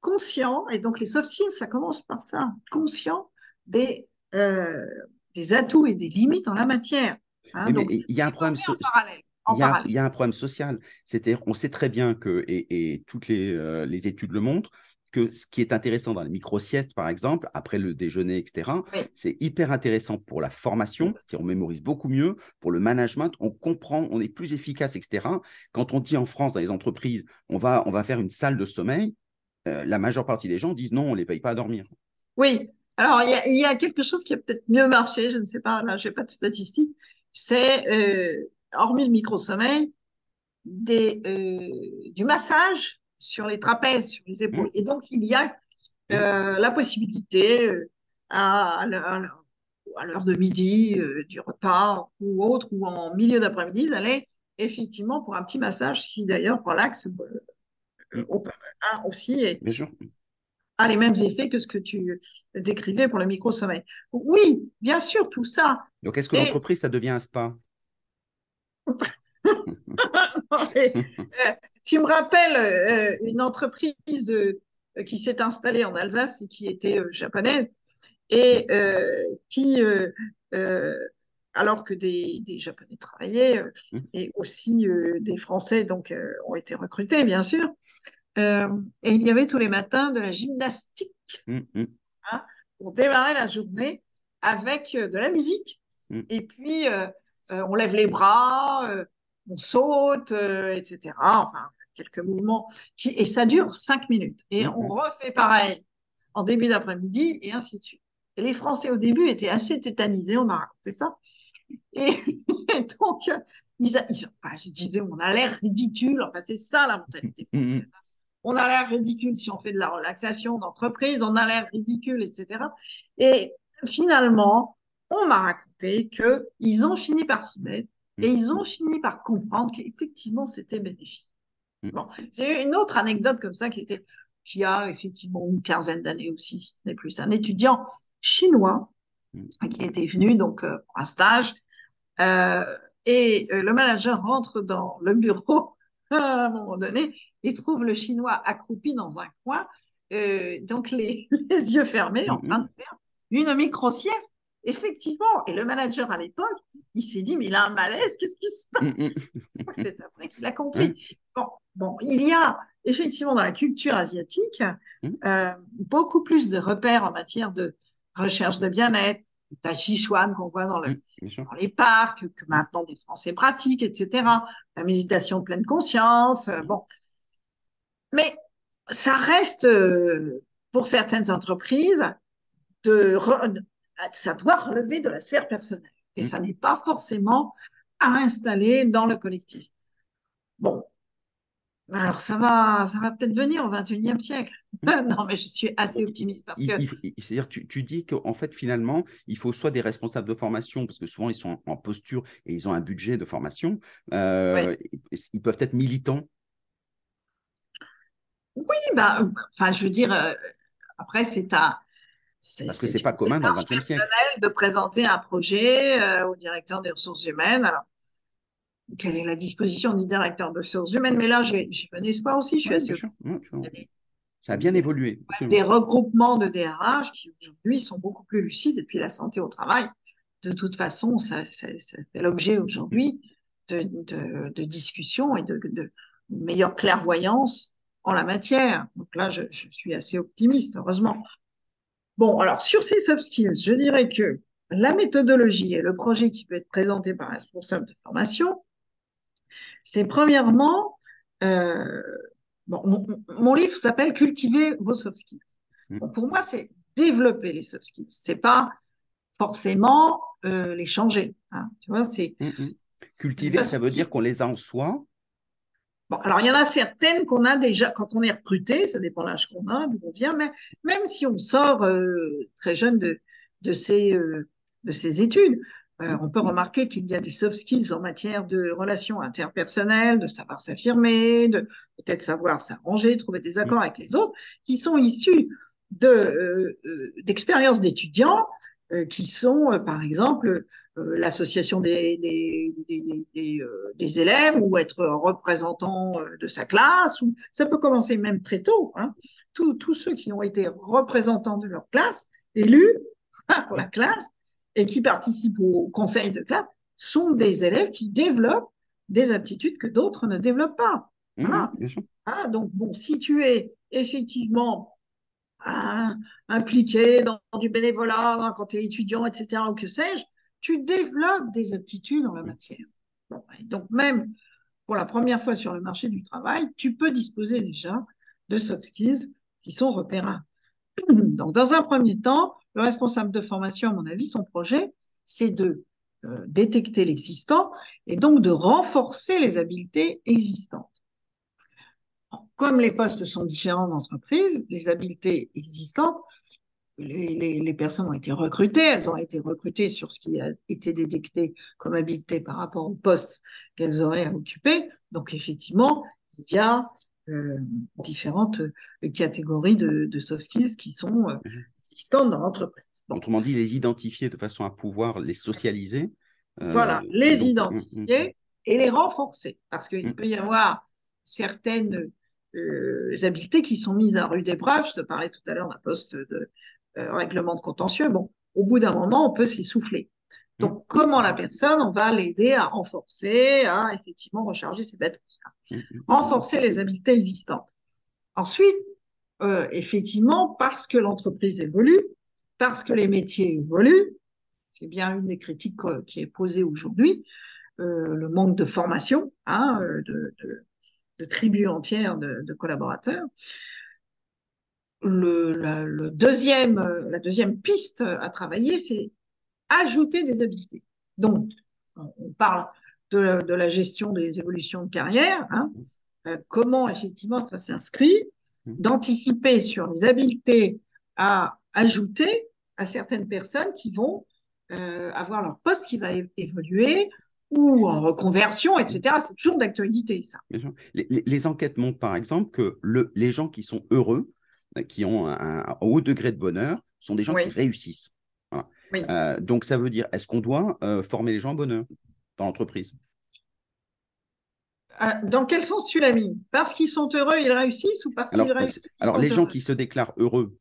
conscient, et donc les soft skills, ça commence par ça, conscient des, euh, des atouts et des limites en la matière. Hein, Mais- mais donc, il y a un problème former so- en parallèle. En Il y, a, parallèle. il y a un problème social. C'est-à-dire, on sait très bien que, et, et toutes les, euh, les études le montrent, que ce qui est intéressant dans les micro-siestes, par exemple, après le déjeuner, etc., Oui. c'est hyper intéressant pour la formation, on mémorise beaucoup mieux, pour le management, on comprend, on est plus efficace, etc. Quand on dit en France, dans les entreprises, on va, on va faire une salle de sommeil, euh, la majeure partie des gens disent non, on ne les paye pas à dormir. Oui, alors il y a, il y a quelque chose qui a peut-être mieux marché, je ne sais pas, là, j'ai pas de statistiques, c'est, euh, hormis le micro-sommeil, des, euh, du massage sur les trapèzes, sur les épaules. Et donc, il y a euh, la possibilité euh, à, à l'heure- de midi, euh, du repas ou autre, ou en milieu d'après-midi, d'aller effectivement pour un petit massage qui d'ailleurs euh, Mm. au- hein, aussi et, Bien sûr. a les mêmes effets que ce que tu décrivais pour le micro-sommeil. Oui, bien sûr, tout ça. Donc, est-ce que Et- l'entreprise, ça devient un spa? Et, euh, tu me rappelles euh, une entreprise euh, qui s'est installée en Alsace et qui était euh, japonaise et qui, alors que des, des Japonais travaillaient Mm. et aussi euh, des Français donc euh, ont été recrutés bien sûr, euh, et il y avait tous les matins de la gymnastique Hum, hum. pour démarrer la journée avec de la musique. Mm. Et puis, on lève les bras, on saute, etc. Enfin, quelques mouvements. Qui, et ça dure cinq minutes. Et on refait pareil en début d'après-midi et ainsi de suite. Et les Français au début étaient assez tétanisés, on m'a raconté ça. Et, donc, ils, enfin, je disais, on a l'air ridicule. Enfin, c'est ça la mentalité française. On a l'air ridicule si on fait de la relaxation d'entreprise, on a l'air ridicule, etc. Et finalement, on m'a raconté qu'ils ont fini par s'y mettre et ils ont fini par comprendre qu'effectivement, c'était bénéfique. Mm. Bon, j'ai eu une autre anecdote comme ça qui était, qui a effectivement une quinzaine d'années aussi, si ce n'est plus, un étudiant chinois mm. qui était venu donc euh, pour un stage euh, et euh, le manager rentre dans le bureau à un moment donné et trouve le chinois accroupi dans un coin, donc les, les, yeux fermés en mm, train de faire une micro sieste Effectivement, et le manager à l'époque, il s'est dit, mais il a un malaise, qu'est-ce qui se passe? Mm, mm. C'est après qu'il a compris. Bon, bon, il y a effectivement dans la culture asiatique mm. euh, beaucoup plus de repères en matière de recherche de bien-être, le tai chi chuan qu'on voit dans, le, dans, les parcs, que maintenant des Français pratiquent, etc. La méditation pleine conscience, euh, bon. Mais ça reste, euh, pour certaines entreprises, de, ça doit relever de la sphère personnelle. Et mmh. ça n'est pas forcément à installer dans le collectif. Bon. Alors, ça va, ça va peut-être venir au 21e siècle. Mmh. non, mais je suis assez optimiste parce que. C'est-à-dire, tu, tu, dis qu'en fait, finalement, il faut soit des responsables de formation, parce que souvent, ils sont en posture et ils ont un budget de formation. Euh, ils peuvent être militants. Oui, bah, enfin, je veux dire, euh, après, c'est à parce que c'est pas commun dans le XXe siècle. de présenter un projet euh, au directeur des ressources humaines. Alors, quelle est la disposition du directeur des ressources humaines? Mais là, j'ai bon espoir aussi. Je suis assez. ça a bien évolué. Des regroupements de DRH qui aujourd'hui sont beaucoup plus lucides. Et puis la santé au travail, de toute façon, ça, fait l'objet aujourd'hui de, de, discussions et de, de meilleure clairvoyance en la matière. Donc là, je, je suis assez optimiste, heureusement. Bon, alors sur ces soft skills, je dirais que la méthodologie et le projet qui peut être présenté par un responsable de formation, c'est premièrement, euh, bon, mon, livre s'appelle Cultiver vos soft skills. Mmh. pour moi, c'est développer les soft skills. C'est pas forcément euh, les changer. Hein, tu vois, c'est mmh, mmh. cultiver, ça veut dire qu'on les a en soi Bon, alors il y en a certaines qu'on a déjà quand on est recruté, ça dépend de l'âge qu'on a, d'où on vient, mais même si on sort euh, très jeune de, de, ces, euh, de études, euh, on peut remarquer qu'il y a des soft skills en matière de relations interpersonnelles, de savoir s'affirmer, de peut-être savoir s'arranger, trouver des accords avec les autres, qui sont issus de d'expériences d'étudiants qui sont, par exemple, euh, l'association des, des, des, euh, des, élèves ou être représentant euh, de sa classe. Ou, ça peut commencer même très tôt. Hein. Tous, tous ceux qui ont été représentants de leur classe, élus par la classe et qui participent au conseil de classe, sont des élèves qui développent des aptitudes que d'autres ne développent pas. Mmh. Ah, donc, bon, si tu es effectivement hein, impliqué dans, du bénévolat, quand tu es étudiant, etc., ou que sais-je, tu développes des aptitudes en la matière. donc même pour la première fois sur le marché du travail, tu peux disposer déjà de soft skills qui sont repérables. Donc dans un premier temps, le responsable de formation, à mon avis, son projet, c'est de euh, détecter l'existant et donc de renforcer les habiletés existantes. Comme les postes sont différents d'entreprise, les habiletés existantes les, personnes ont été recrutées, elles ont été recrutées sur ce qui a été détecté comme habileté par rapport au poste qu'elles auraient à occuper. Donc effectivement, il y a euh, différentes euh, catégories de, soft skills qui sont euh, mhm. existantes dans l'entreprise. Autrement dit, les identifier de façon à pouvoir les socialiser. voilà, les identifier mm, mm. et les renforcer. Parce qu'il mm. peut y avoir certaines habiletés qui sont mises à rude épreuve. Je te parlais tout à l'heure d'un poste de, euh, règlement de contentieux, bon, au bout d'un moment, on peut s'essouffler. Donc, mm. comment la personne, on va l'aider à renforcer, à effectivement recharger ses batteries, mm, mm. renforcer les habiletés existantes. Ensuite, euh, effectivement, parce que l'entreprise évolue, parce que les métiers évoluent, c'est bien une des critiques qui est posée aujourd'hui, le manque de formation hein, de, de, tribus entières de, collaborateurs. Le, le, deuxième, la deuxième piste à travailler, c'est ajouter des habiletés. Donc, on parle de la, de la gestion des évolutions de carrière, hein, euh, comment effectivement ça s'inscrit, d'anticiper sur les habiletés à ajouter à certaines personnes qui vont euh, avoir leur poste qui va évoluer ou en reconversion, etc. C'est toujours d'actualité, ça. Les, enquêtes montrent, par exemple, que le, les gens qui sont heureux, qui ont un, haut degré de bonheur, sont des gens qui réussissent. Euh, donc, ça veut dire, est-ce qu'on doit former les gens au bonheur dans l'entreprise? Euh, dans quel sens tu l'as mis? Parce qu'ils sont heureux, ils réussissent ou parce qu'ils réussissent Alors, les gens qui se déclarent heureux,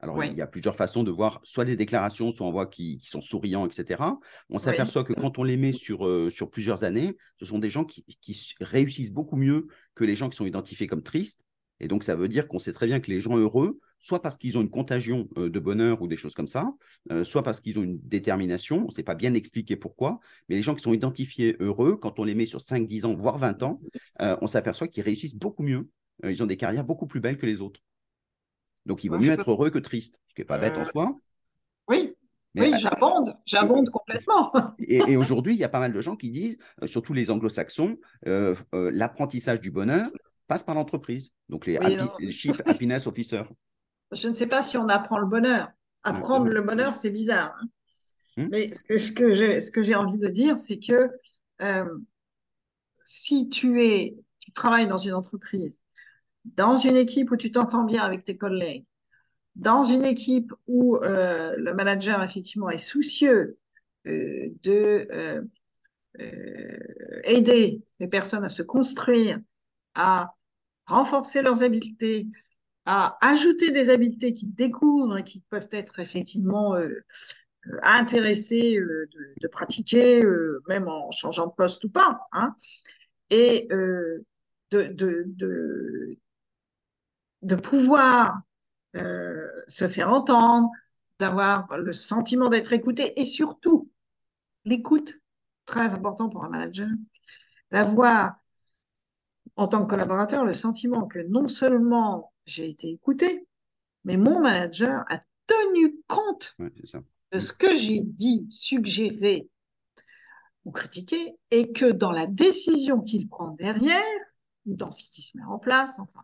alors il y a plusieurs façons de voir soit les déclarations, soit on voit qui, sont souriants, etc. On s'aperçoit que quand on les met sur, euh, sur plusieurs années, ce sont des gens qui, qui réussissent beaucoup mieux que les gens qui sont identifiés comme tristes. Et donc, ça veut dire qu'on sait très bien que les gens heureux, soit parce qu'ils ont une contagion euh, de bonheur ou des choses comme ça, euh, soit parce qu'ils ont une détermination, on ne sait pas bien expliquer pourquoi, mais les gens qui sont identifiés heureux, quand on les met sur 5, 10 ans, voire 20 ans, euh, on s'aperçoit qu'ils réussissent beaucoup mieux, ils ont des carrières beaucoup plus belles que les autres. Donc, il vaut mieux être heureux que triste, ce qui n'est pas bête en soi. Oui, oui, j'abonde, j'abonde complètement. et, aujourd'hui, il y a pas mal de gens qui disent, surtout les anglo-saxons, l'apprentissage du bonheur, passe par l'entreprise. Donc les, Chief Happiness Officer. Je ne sais pas si on apprend le bonheur. Apprendre le bonheur, c'est bizarre. Hein. Hmm? Mais ce que, ce que j'ai envie de dire, c'est que euh, si tu es, tu travailles dans une entreprise, dans une équipe où tu t'entends bien avec tes collègues, dans une équipe où euh, le manager effectivement est soucieux euh, de aider les personnes à se construire, à renforcer leurs habiletés, à ajouter des habiletés qu'ils découvrent et qui peuvent être effectivement euh, euh intéressés euh, de, pratiquer, même en changeant de poste ou pas, hein, et de, de, de, pouvoir se faire entendre, d'avoir le sentiment d'être écouté et surtout l'écoute, très important pour un manager, d'avoir en tant que collaborateur le sentiment que non seulement j'ai été écouté, mais mon manager a tenu compte de ce que j'ai dit, suggéré ou critiqué, et que dans la décision qu'il prend derrière, ou dans ce qui se met en place, enfin,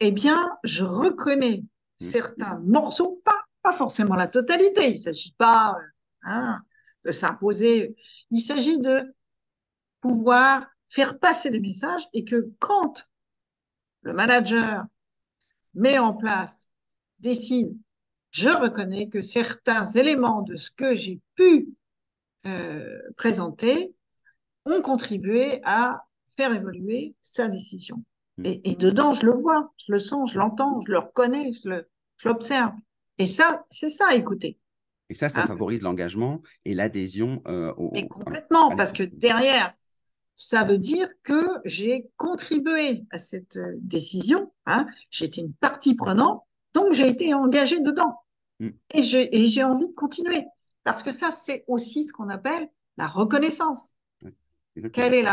eh bien, je reconnais mmh. certains morceaux, pas, pas forcément la totalité, il ne s'agit pas hein, de s'imposer, il s'agit de pouvoir faire passer des messages et que quand le manager met en place, décide, je reconnais que certains éléments de ce que j'ai pu euh, présenter ont contribué à faire évoluer sa décision. Mmh. Et, dedans, je le vois, je le sens, je l'entends, je le reconnais, je l'observe. Et ça, c'est ça, écoutez. Et ça, ça hein? favorise l'engagement et l'adhésion euh, au. Mais complètement, parce que derrière, ça veut dire que j'ai contribué à cette euh, décision. Hein. J'étais une partie prenante, donc j'ai été engagée dedans. Mm. Et j'ai envie de continuer. Parce que ça, c'est aussi ce qu'on appelle la reconnaissance. Quel est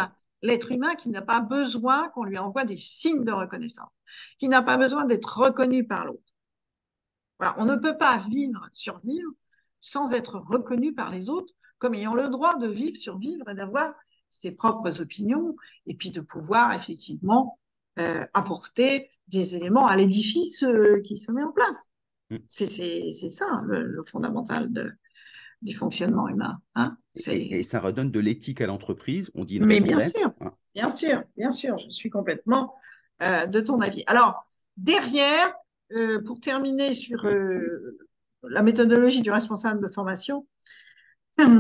l'être humain qui n'a pas besoin qu'on lui envoie des signes de reconnaissance, qui n'a pas besoin d'être reconnu par l'autre. Voilà, on ne peut pas vivre, survivre sans être reconnu par les autres comme ayant le droit de vivre, survivre et d'avoir ses propres opinions et puis de pouvoir effectivement euh, apporter des éléments à l'édifice euh, qui se met en place. Mm. C'est ça le, fondamental de, du fonctionnement humain. Hein et, ça redonne de l'éthique à l'entreprise. On dit Mais bien sûr, hein. bien sûr, bien sûr, je suis complètement euh, de ton avis. Alors derrière, pour terminer sur la méthodologie du responsable de formation,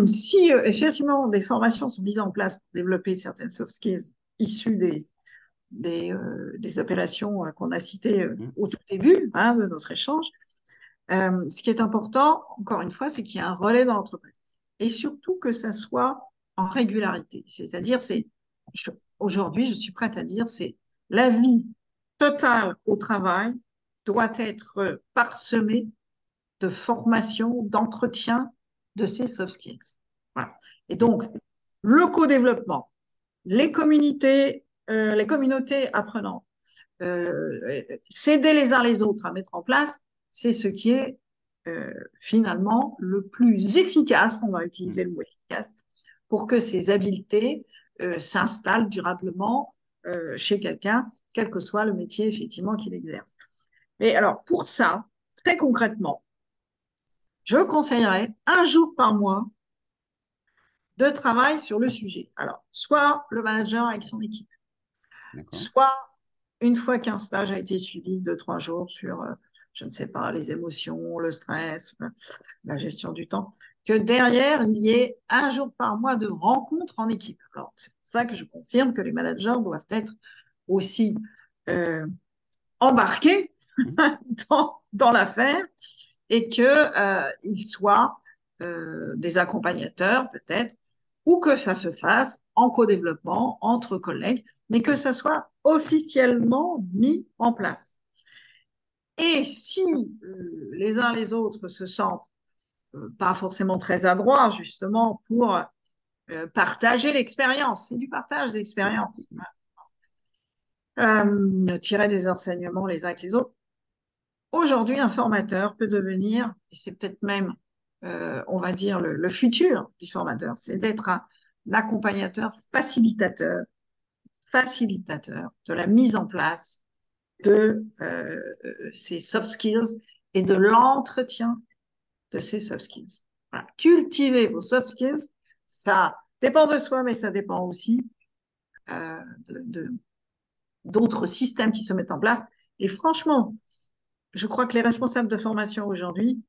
si euh, effectivement des formations sont mises en place pour développer certaines soft skills issues des, des, euh, des appellations euh, qu'on a citées mmh. au tout début hein, de notre échange, ce qui est important, encore une fois, c'est qu'il y a un relais dans l'entreprise. Et surtout que ça soit en régularité. C'est-à-dire, c'est aujourd'hui, je suis prête à dire, c'est la vie totale au travail doit être parsemée de formation, d'entretien, de ces soft skills. Et donc, le co-développement, les communautés, euh, les communautés apprenantes, euh, s'aider les uns les autres à mettre en place, c'est ce qui est euh, finalement le plus efficace, on va utiliser le mot efficace, pour que ces habiletés euh, s'installent durablement chez quelqu'un, quel que soit le métier effectivement qu'il exerce. Et alors pour ça, très concrètement, je conseillerais un jour par mois de travail sur le sujet. Alors, soit le manager avec son équipe, soit une fois qu'un stage a été suivi, deux, trois jours sur, euh, je ne sais pas, les émotions, le stress, la gestion du temps, que derrière, il y ait un jour par mois de rencontres en équipe. Alors, c'est pour ça que je confirme que les managers doivent être aussi euh, embarqués dans, dans l'affaire et qu'ils euh, soient euh, des accompagnateurs peut-être, ou que ça se fasse en co-développement entre collègues, mais que ça soit officiellement mis en place. Et si euh, les uns les autres se sentent euh, pas forcément très adroits, justement, pour euh, partager l'expérience, c'est du partage d'expérience, tirer des enseignements les uns avec les autres. Aujourd'hui, un formateur peut devenir, et c'est peut-être même, on va dire, le, le futur du formateur, c'est d'être un, un accompagnateur facilitateur facilitateur de la mise en place de euh, ces soft skills et de l'entretien de ces soft skills. Voilà. Cultiver vos soft skills, ça dépend de soi, mais ça dépend aussi euh, de d'autres systèmes qui se mettent en place. Et franchement, je crois que les responsables de formation aujourd'hui,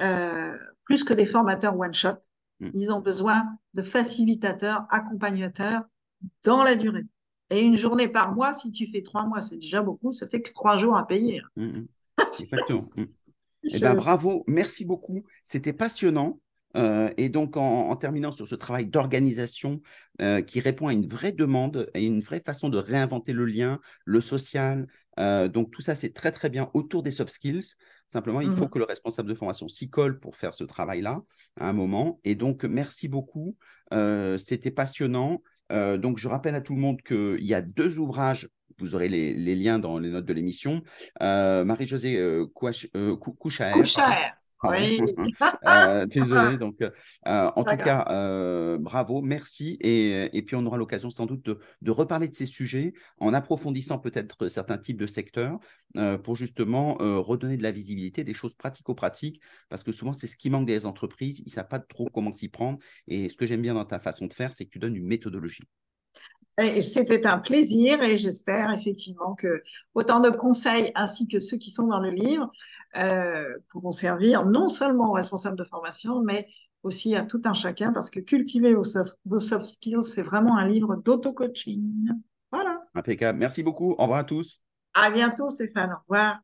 euh, plus que des formateurs one-shot, mmh. ils ont besoin de facilitateurs, accompagnateurs dans la durée. Et une journée par mois, si tu fais trois mois, c'est déjà beaucoup, ça fait que trois jours à payer. Mmh, mmh. Exactement. Mmh. Eh bien, bravo, merci beaucoup. C'était passionnant. Euh, et donc, en, terminant sur ce travail d'organisation euh, qui répond à une vraie demande et une vraie façon de réinventer le lien, le social, euh, donc tout ça, c'est très très bien autour des soft skills. Simplement, il faut que le responsable de formation s'y colle pour faire ce travail-là à un moment. Et donc, merci beaucoup. C'était passionnant. Euh, donc, je rappelle à tout le monde qu'il y a deux ouvrages. Vous aurez les, liens dans les notes de l'émission. Euh, Marie-Josée euh, oui. euh, désolé. Donc, euh, en tout cas, euh, bravo, merci. Et, et, puis, on aura l'occasion sans doute de, de, reparler de ces sujets en approfondissant peut-être certains types de secteurs pour justement redonner de la visibilité, des choses pratico-pratiques, parce que souvent, c'est ce qui manque des entreprises. Ils ne savent pas trop comment s'y prendre. Et ce que j'aime bien dans ta façon de faire, c'est que tu donnes une méthodologie. C'était un plaisir et j'espère effectivement que autant de conseils ainsi que ceux qui sont dans le livre euh, pourront servir non seulement aux responsables de formation, mais aussi à tout un chacun parce que cultiver vos soft, vos soft skills, c'est vraiment un livre d'auto-coaching. Voilà. Impeccable. Merci beaucoup. Au revoir à tous. À bientôt, Stéphane. Au revoir.